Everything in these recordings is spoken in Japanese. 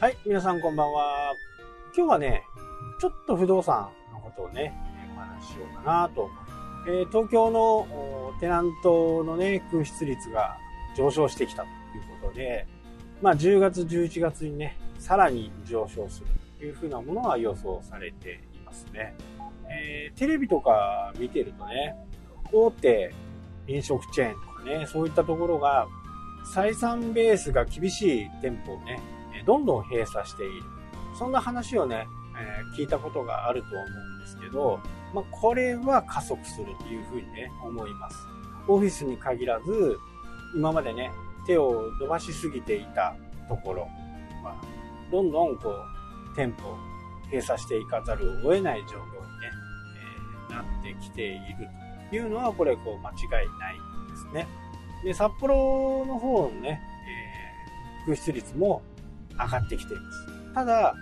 はい、皆さんこんばんは。今日はね、ちょっと不動産のことをね、お話ししようかなと思います。えー、東京のテナントのね、空室率が上昇してきたということで、まあ10月、11月にね、さらに上昇するというふうなものが予想されていますね。えー、テレビとか見てるとね、大手飲食チェーンとかね、そういったところが採算ベースが厳しい店舗をね、どんどん閉鎖している。そんな話をね、えー、聞いたことがあると思うんですけど、まあ、これは加速するというふうにね、思います。オフィスに限らず、今までね、手を伸ばしすぎていたところは、どんどんこう、店舗を閉鎖していかざるを得ない状況にね、えー、なってきているというのは、これ、こう、間違いないんですね。で、札幌の方のね、えー、空室率も上がってきています。ただ、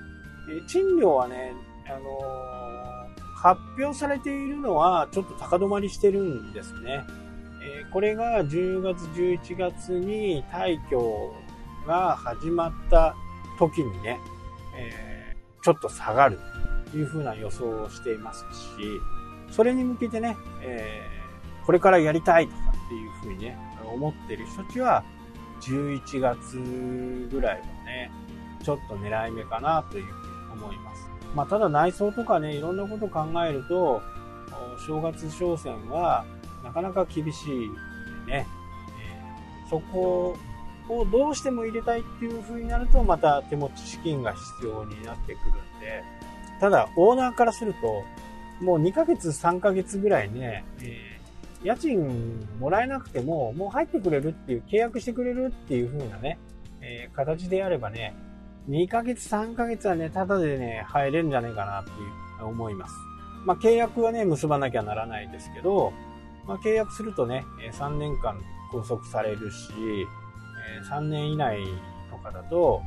え賃料はね、あの、発表されているのはちょっと高止まりしてるんですね。え、これが10月、11月に退去が始まった時にね、えー、ちょっと下がるというふうな予想をしていますし、それに向けてね、えー、これからやりたいとかっていうふうにね、思ってる人たちは、11月ぐらいはちょっと狙い目かなというふうに思います。まあ、ただ内装とかね、いろんなことを考えると、正月商戦はなかなか厳しいね、えー、そこをどうしても入れたいっていう風になると、また手持ち資金が必要になってくるんで、ただオーナーからすると、もう2ヶ月、3ヶ月ぐらいね、えー、家賃もらえなくても、もう入ってくれるっていう、契約してくれるっていう風なね、えー、形であればね、2ヶ月、3ヶ月はね、ただでね、入れるんじゃないかなっていう思います。まあ、契約はね、結ばなきゃならないですけど、まあ、契約するとね、3年間拘束されるし、3年以内とかだと、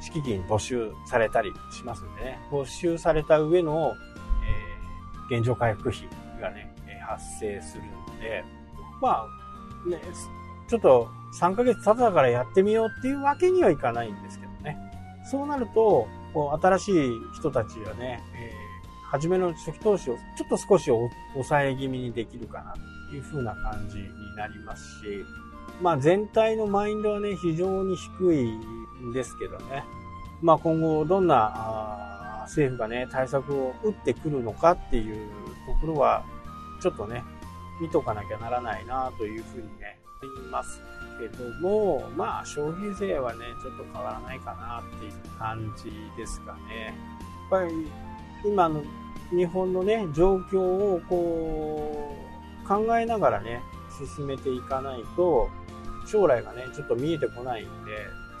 敷金募集されたりしますんでね、募集された上の、えー、現状回復費がね、発生するので、まあ、ね、ちょっと3ヶ月経ったからやってみようっていうわけにはいかないんですけどね。そうなると、こう新しい人たちはね、えー、初めの初期投資をちょっと少し抑え気味にできるかなという風な感じになりますし、まあ全体のマインドはね、非常に低いんですけどね。まあ今後どんな政府がね、対策を打ってくるのかっていうところは、ちょっとね、見とかなきゃならないなというふうにね、言いますけども、まあ消費税はね、ちょっと変わらないかなっていう感じですかね。やっぱり今の日本のね、状況をこう考えながらね、進めていかないと、将来がね、ちょっと見えてこないんで、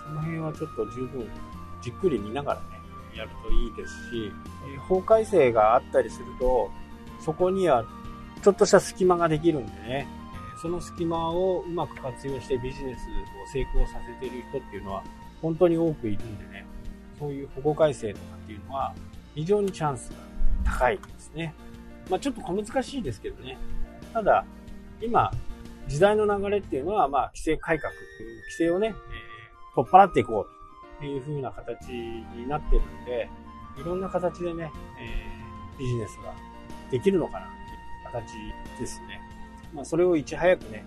その辺はちょっと十分じっくり見ながらね、やるといいですし、法改正があったりすると、そこにはちょっとした隙間ができるんでね、その隙間をうまく活用してビジネスを成功させている人っていうのは本当に多くいるんでね、そういう保護改正とかっていうのは非常にチャンスが高いですね。まあちょっと小難しいですけどね。ただ、今、時代の流れっていうのは、まあ規制改革っていう規制をね、えー、取っ払っていこうという風な形になってるんで、いろんな形でね、えー、ビジネスができるのかなっていう形ですね。まあ、それをいち早くね、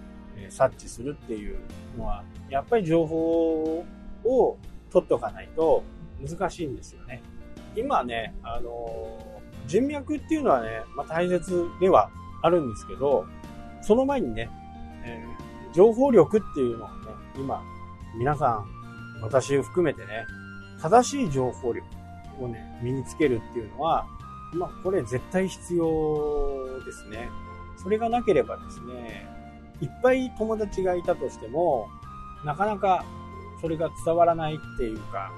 察知するっていうのは、やっぱり情報を取っておかないと難しいんですよね。今ね、あの、人脈っていうのはね、まあ、大切ではあるんですけど、その前にね、えー、情報力っていうのはね、今、皆さん、私含めてね、正しい情報力をね、身につけるっていうのは、まあ、これ絶対必要ですね。それがなければですね、いっぱい友達がいたとしても、なかなかそれが伝わらないっていうか、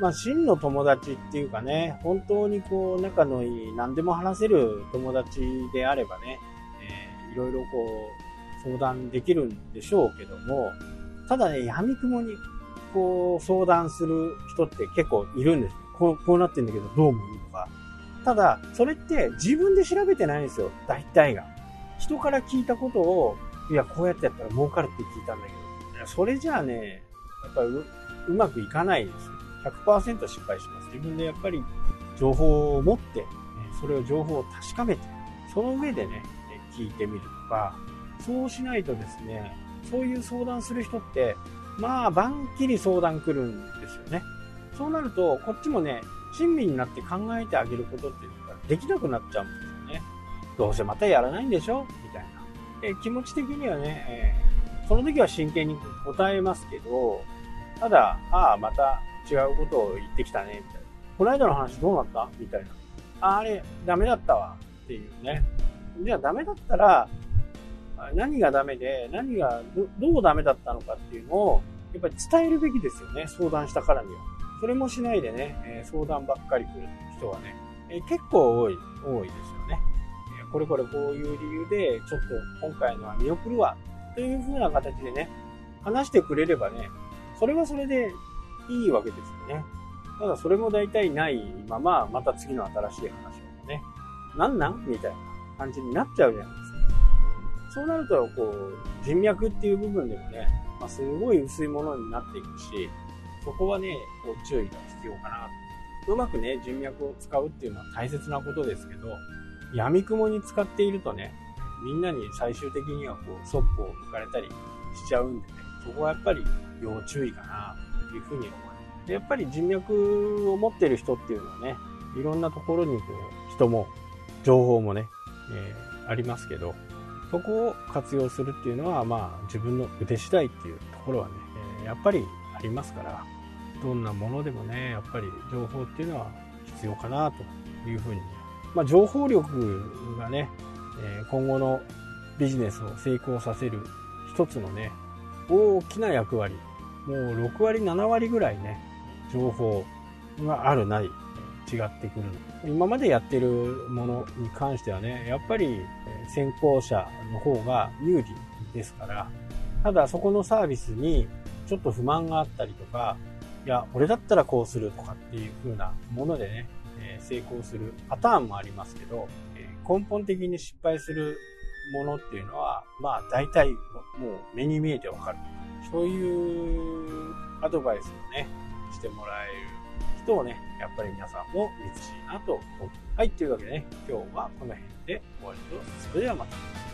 まあ、真の友達っていうかね、本当にこう、仲のいい、何でも話せる友達であればね、えー、いろいろこう、相談できるんでしょうけども、ただね、闇雲にこう、相談する人って結構いるんですよ。こう、こうなってんだけどどう思うとか。ただ、それって自分で調べてないんですよ。大体が。人から聞いたことを、いや、こうやってやったら儲かるって聞いたんだけど、それじゃあね、やっぱりううまくいかないですよ。100%失敗します。自分でやっぱり情報を持って、それを情報を確かめて、その上でね、聞いてみるとか、そうしないとですね、そういう相談する人って、まあ、ばんきり相談来るんですよね。そうなると、こっちもね、親身になって考えてあげることっていうのができなくなっちゃうんです。どうせまたやらないんでしょ？みたいな。え気持ち的にはね、え、その時は真剣に答えますけど、ただ、ああ、また違うことを言ってきたね、みたいな。この間の話どうなった？みたいな。ああれ、ダメだったわ。っていうね。じゃあダメだったら、何がダメで、何がど、どうダメだったのかっていうのを、やっぱり伝えるべきですよね。相談したからには。それもしないでね、え相談ばっかり来る人はね、え結構多い、多いですよね。これこれこういう理由で、ちょっと今回のは見送るわ。という風な形でね、話してくれればね、それはそれでいいわけですよね。ただそれも大体ないまま、また次の新しい話をね、なんなんみたいな感じになっちゃうじゃないですか。そうなると、こう、人脈っていう部分でもね、まあ、すごい薄いものになっていくし、そこはね、こう注意が必要かな。うまくね、人脈を使うっていうのは大切なことですけど、闇雲に使っているとね、みんなに最終的にはこう、そっぽを向かれたりしちゃうんでね、そこはやっぱり要注意かなというふうに思います。でやっぱり人脈を持ってる人っていうのはね、いろんなところにこう、人も、情報もね、えー、ありますけど、そこを活用するっていうのは、まあ、自分の腕次第っていうところはね、えー、やっぱりありますから、どんなものでもね、やっぱり情報っていうのは必要かなというふうに、まあ、情報力がね、え、今後のビジネスを成功させる一つのね、大きな役割、もう6割、7割ぐらいね、情報があるない、違ってくる。今までやってるものに関してはね、やっぱり先行者の方が有利ですから、ただそこのサービスにちょっと不満があったりとか、いや、俺だったらこうするとかっていう風なものでね、え成功するパターンもありますけど、え根本的に失敗するものっていうのは、まあ大体もう目に見えてわかる。そういうアドバイスをね、してもらえる人をね、やっぱり皆さんも見つしいなと思う。はい、というわけでね、今日はこの辺で終わりと。それではまた。